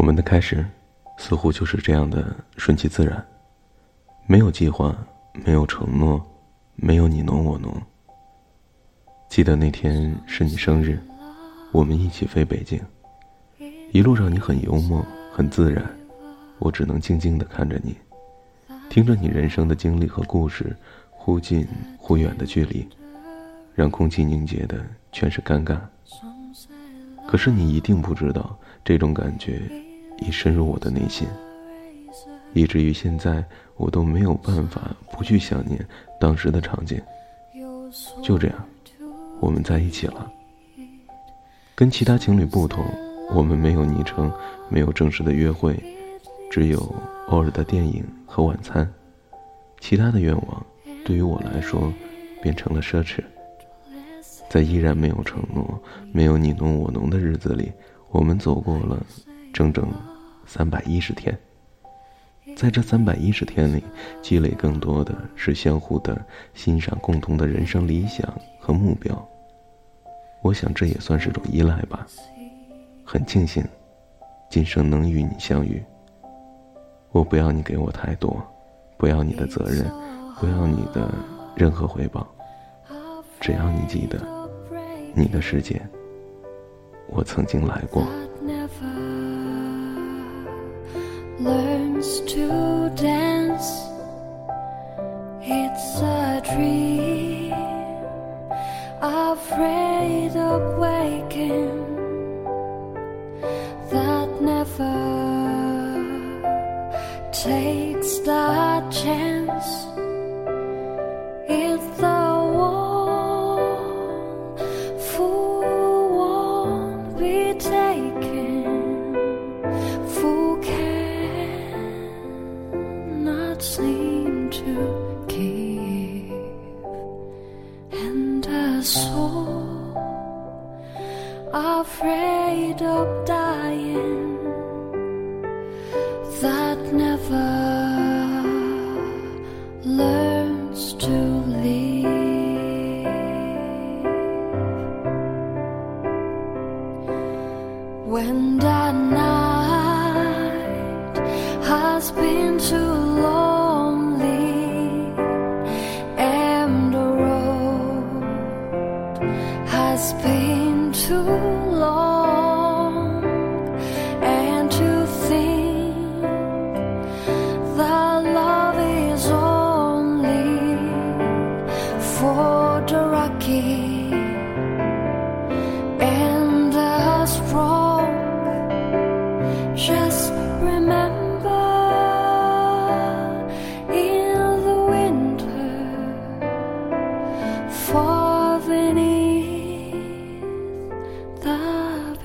我们的开始，似乎就是这样的顺其自然，没有计划，没有承诺，没有你侬我侬。记得那天是你生日，我们一起飞北京，一路上你很幽默，很自然，我只能静静的看着你，听着你人生的经历和故事，忽近忽远的距离，让空气凝结的全是尴尬。可是你一定不知道，这种感觉已深入我的内心，以至于现在我都没有办法不去想念当时的场景。就这样，我们在一起了。跟其他情侣不同，我们没有昵称，没有正式的约会，只有偶尔的电影和晚餐。其他的愿望，对于我来说，变成了奢侈。在依然没有承诺、没有你侬我侬的日子里，我们走过了整整三百一十天。在这三百一十天里，积累更多的是相互的欣赏、共同的人生理想和目标。我想这也算是种依赖吧。很庆幸，今生能与你相遇。我不要你给我太多，不要你的责任，不要你的任何回报，只要你记得。你的世界，我曾经来过。learns to dance. It's a dream, afraid of waking, that never takes the chance. Dying that never learns to live when that night has been too too long